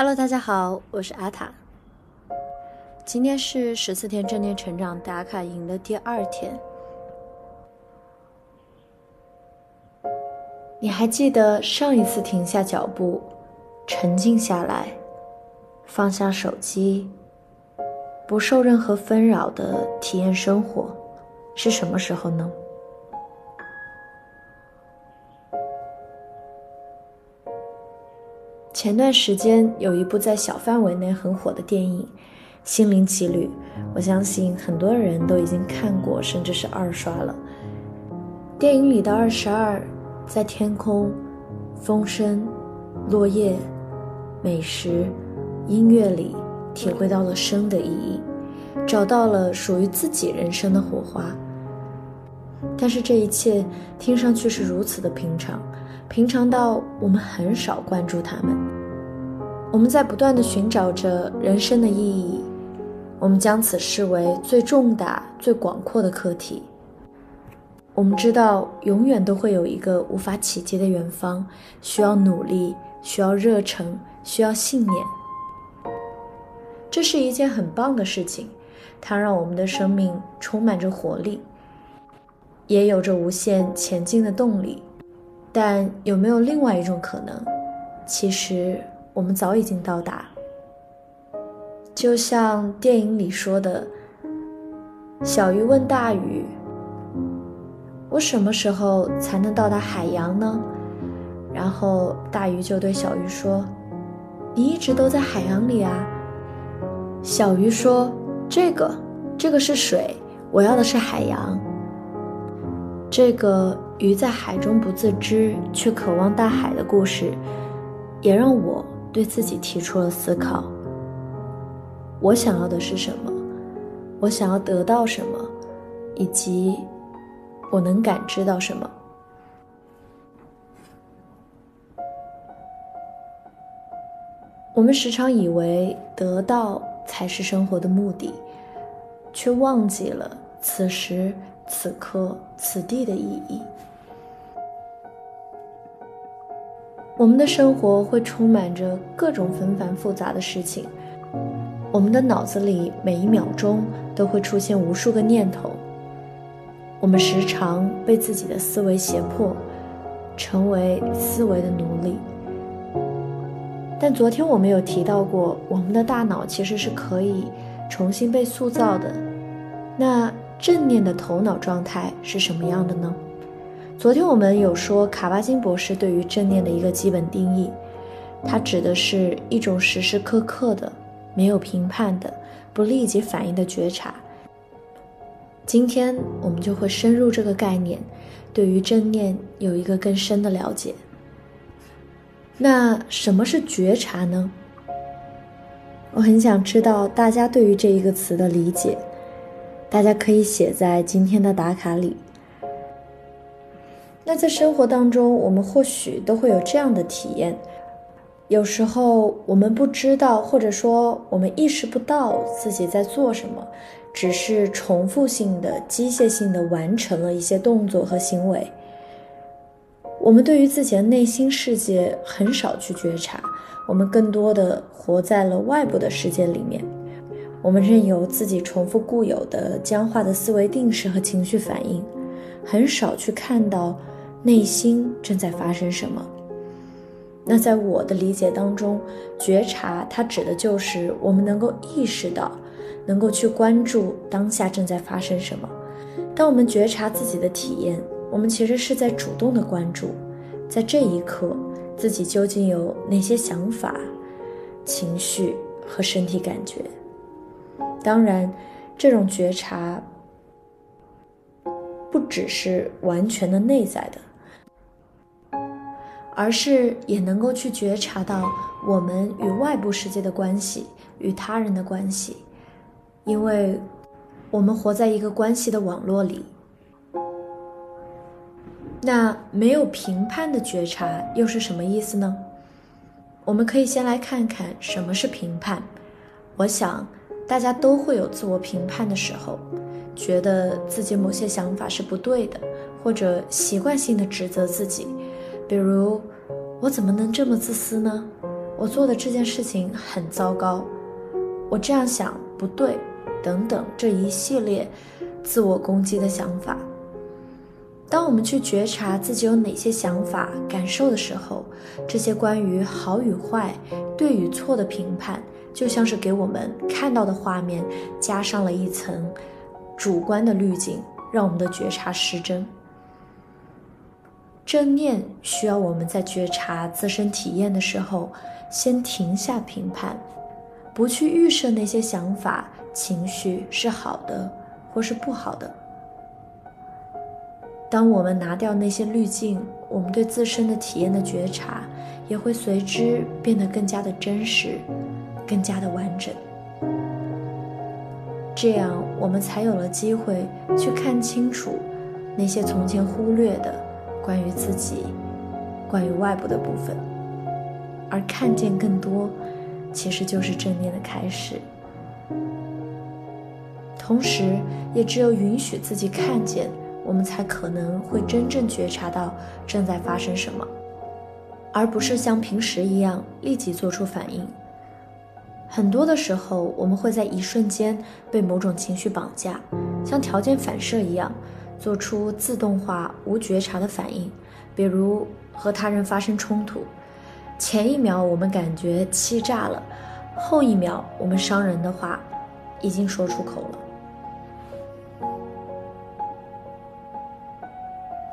Hello，大家好，我是阿塔。今天是十四天正念成长打卡营的第二天。你还记得上一次停下脚步，沉静下来，放下手机，不受任何纷扰的体验生活，是什么时候呢？前段时间有一部在小范围内很火的电影《心灵奇旅》，我相信很多人都已经看过，甚至是二刷了。电影里的二十二，在天空、风声、落叶、美食、音乐里，体会到了生的意义，找到了属于自己人生的火花。但是这一切听上去是如此的平常。平常到我们很少关注他们。我们在不断的寻找着人生的意义，我们将此视为最重大、最广阔的课题。我们知道，永远都会有一个无法企及的远方，需要努力，需要热忱，需要信念。这是一件很棒的事情，它让我们的生命充满着活力，也有着无限前进的动力。但有没有另外一种可能？其实我们早已经到达。就像电影里说的，小鱼问大鱼：“我什么时候才能到达海洋呢？”然后大鱼就对小鱼说：“你一直都在海洋里啊。”小鱼说：“这个，这个是水，我要的是海洋。”这个。鱼在海中不自知，却渴望大海的故事，也让我对自己提出了思考：我想要的是什么？我想要得到什么？以及我能感知到什么？我们时常以为得到才是生活的目的，却忘记了此时此刻此地的意义。我们的生活会充满着各种纷繁复杂的事情，我们的脑子里每一秒钟都会出现无数个念头。我们时常被自己的思维胁迫，成为思维的奴隶。但昨天我们有提到过，我们的大脑其实是可以重新被塑造的。那正念的头脑状态是什么样的呢？昨天我们有说卡巴金博士对于正念的一个基本定义，它指的是一种时时刻刻的、没有评判的、不立即反应的觉察。今天我们就会深入这个概念，对于正念有一个更深的了解。那什么是觉察呢？我很想知道大家对于这一个词的理解，大家可以写在今天的打卡里。那在生活当中，我们或许都会有这样的体验：有时候我们不知道，或者说我们意识不到自己在做什么，只是重复性的、机械性的完成了一些动作和行为。我们对于自己的内心世界很少去觉察，我们更多的活在了外部的世界里面。我们任由自己重复固有的僵化的思维定式和情绪反应，很少去看到。内心正在发生什么？那在我的理解当中，觉察它指的就是我们能够意识到，能够去关注当下正在发生什么。当我们觉察自己的体验，我们其实是在主动的关注，在这一刻自己究竟有哪些想法、情绪和身体感觉。当然，这种觉察不只是完全的内在的。而是也能够去觉察到我们与外部世界的关系，与他人的关系，因为我们活在一个关系的网络里。那没有评判的觉察又是什么意思呢？我们可以先来看看什么是评判。我想大家都会有自我评判的时候，觉得自己某些想法是不对的，或者习惯性的指责自己。比如，我怎么能这么自私呢？我做的这件事情很糟糕，我这样想不对，等等这一系列自我攻击的想法。当我们去觉察自己有哪些想法、感受的时候，这些关于好与坏、对与错的评判，就像是给我们看到的画面加上了一层主观的滤镜，让我们的觉察失真。正念需要我们在觉察自身体验的时候，先停下评判，不去预设那些想法、情绪是好的或是不好的。当我们拿掉那些滤镜，我们对自身的体验的觉察也会随之变得更加的真实，更加的完整。这样，我们才有了机会去看清楚那些从前忽略的关于自己、关于外部的部分，而看见更多，其实就是正念的开始。同时，也只有允许自己看见。我们才可能会真正觉察到正在发生什么，而不是像平时一样立即做出反应。很多的时候，我们会在一瞬间被某种情绪绑架，像条件反射一样做出自动化、无觉察的反应。比如和他人发生冲突，前一秒我们感觉气炸了，后一秒我们伤人的话已经说出口了。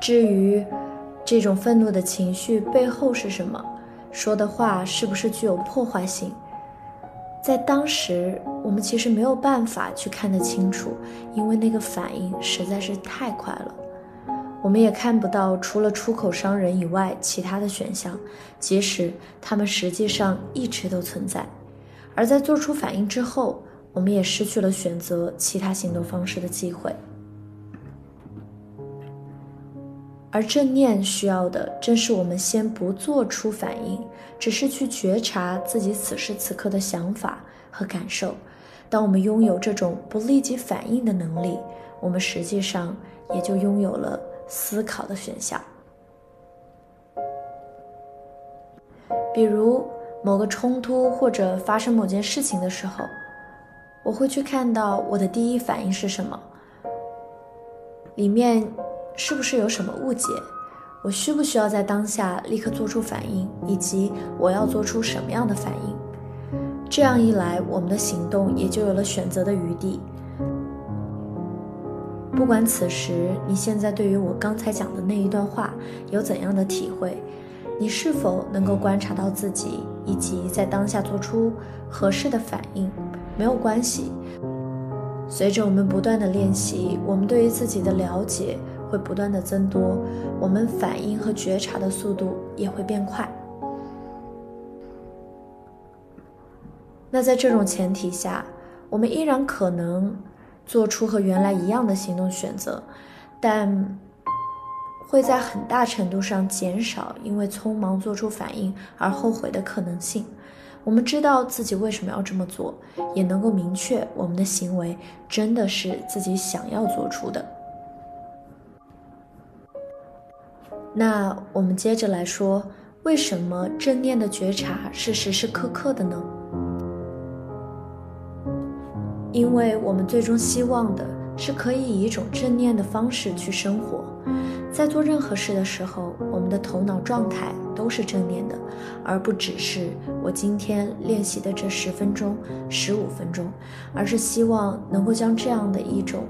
至于这种愤怒的情绪背后是什么，说的话是不是具有破坏性，在当时我们其实没有办法去看得清楚，因为那个反应实在是太快了。我们也看不到除了出口伤人以外其他的选项，即使他们实际上一直都存在。而在做出反应之后，我们也失去了选择其他行动方式的机会。而正念需要的，正是我们先不做出反应，只是去觉察自己此时此刻的想法和感受。当我们拥有这种不立即反应的能力，我们实际上也就拥有了思考的选项。比如某个冲突或者发生某件事情的时候，我会去看到我的第一反应是什么，里面。是不是有什么误解？我需不需要在当下立刻做出反应，以及我要做出什么样的反应？这样一来，我们的行动也就有了选择的余地。不管此时你现在对于我刚才讲的那一段话有怎样的体会，你是否能够观察到自己，以及在当下做出合适的反应，没有关系。随着我们不断的练习，我们对于自己的了解。会不断的增多，我们反应和觉察的速度也会变快。那在这种前提下，我们依然可能做出和原来一样的行动选择，但会在很大程度上减少因为匆忙做出反应而后悔的可能性。我们知道自己为什么要这么做，也能够明确我们的行为真的是自己想要做出的。那我们接着来说，为什么正念的觉察是时时刻刻的呢？因为我们最终希望的是可以以一种正念的方式去生活，在做任何事的时候，我们的头脑状态都是正念的，而不只是我今天练习的这十分钟、十五分钟，而是希望能够将这样的一种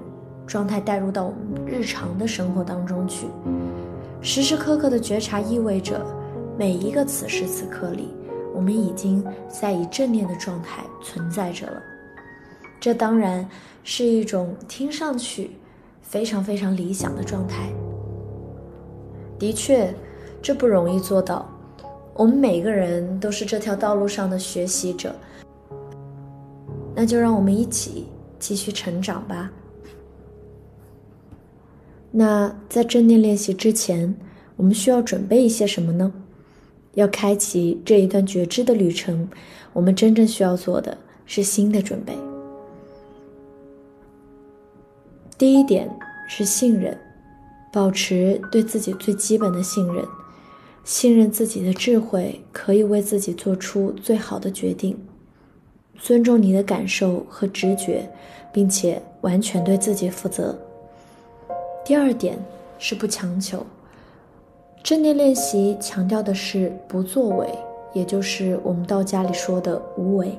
状态带入到我们日常的生活当中去。时时刻刻的觉察意味着，每一个此时此刻里，我们已经在以正念的状态存在着了。这当然是一种听上去非常非常理想的状态。的确，这不容易做到。我们每个人都是这条道路上的学习者。那就让我们一起继续成长吧。那在正念练习之前，我们需要准备一些什么呢？要开启这一段觉知的旅程，我们真正需要做的是新的准备。第一点是信任，保持对自己最基本的信任。信任自己的智慧，可以为自己做出最好的决定。尊重你的感受和直觉，并且完全对自己负责。第二点是不强求。正念练习强调的是不作为，也就是我们道家里说的无为，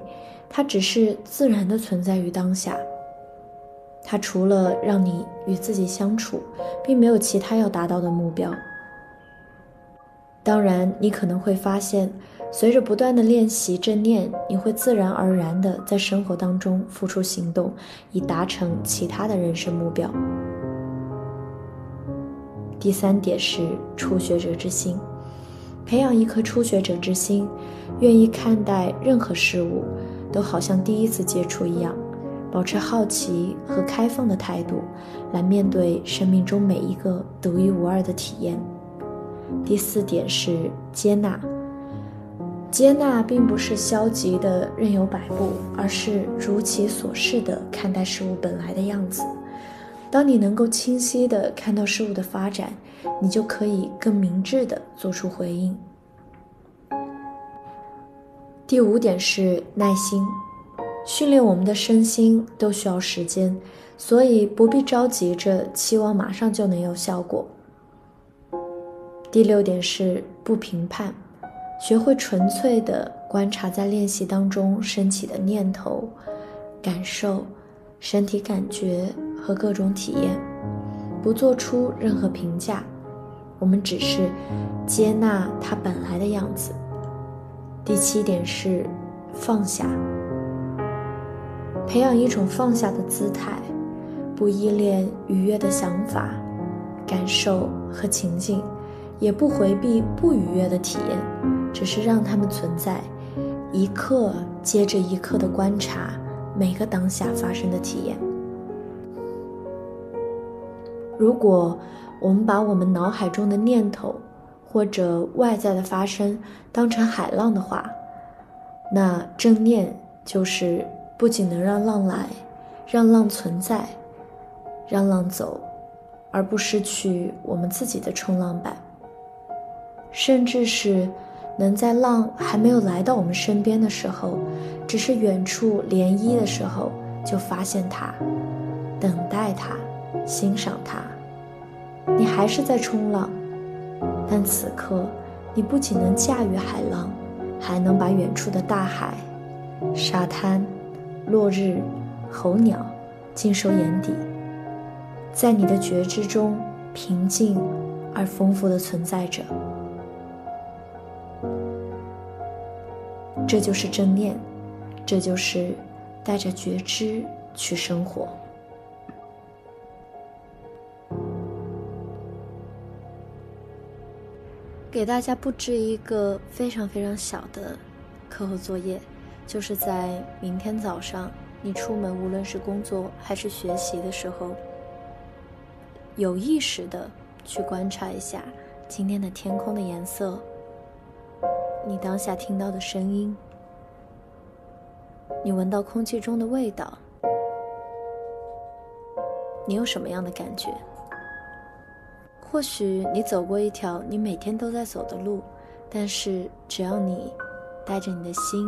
它只是自然的存在于当下。它除了让你与自己相处，并没有其他要达到的目标。当然，你可能会发现，随着不断的练习正念，你会自然而然的在生活当中付出行动，以达成其他的人生目标。第三点是初学者之心，培养一颗初学者之心，愿意看待任何事物都好像第一次接触一样，保持好奇和开放的态度，来面对生命中每一个独一无二的体验。第四点是接纳。接纳并不是消极的任由摆布，而是如其所是的看待事物本来的样子。当你能够清晰的看到事物的发展，你就可以更明智的做出回应。第五点是耐心。训练我们的身心都需要时间，所以不必着急着期望马上就能有效果。第六点是不评判，学会纯粹的观察在练习当中升起的念头、感受、身体感觉和各种体验，不做出任何评价。我们只是接纳它本来的样子。第七点是放下，培养一种放下的姿态，不依恋愉悦的想法、感受和情境。也不回避不愉悦的体验，只是让他们存在，一刻接着一刻的观察每个当下发生的体验。如果我们把我们脑海中的念头或者外在的发生当成海浪的话，那正念就是不仅能让浪来，让浪存在，让浪走，而不失去我们自己的冲浪板。甚至是能在浪还没有来到我们身边的时候，只是远处涟漪的时候，就发现它，等待它，欣赏它。你还是在冲浪，但此刻你不仅能驾驭海浪，还能把远处的大海、沙滩、落日、候鸟尽收眼底，在你的觉知中平静而丰富的存在着。这就是正念，这就是带着觉知去生活。给大家布置一个非常非常小的课后作业，就是在明天早上你出门，无论是工作还是学习的时候，有意识的去观察一下今天的天空的颜色。你当下听到的声音，你闻到空气中的味道，你有什么样的感觉？或许你走过一条你每天都在走的路，但是只要你带着你的心，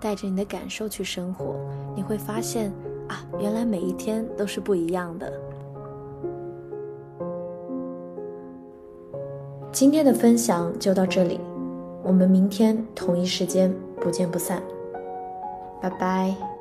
带着你的感受去生活，你会发现啊，原来每一天都是不一样的。今天的分享就到这里。我们明天同一时间不见不散，拜拜。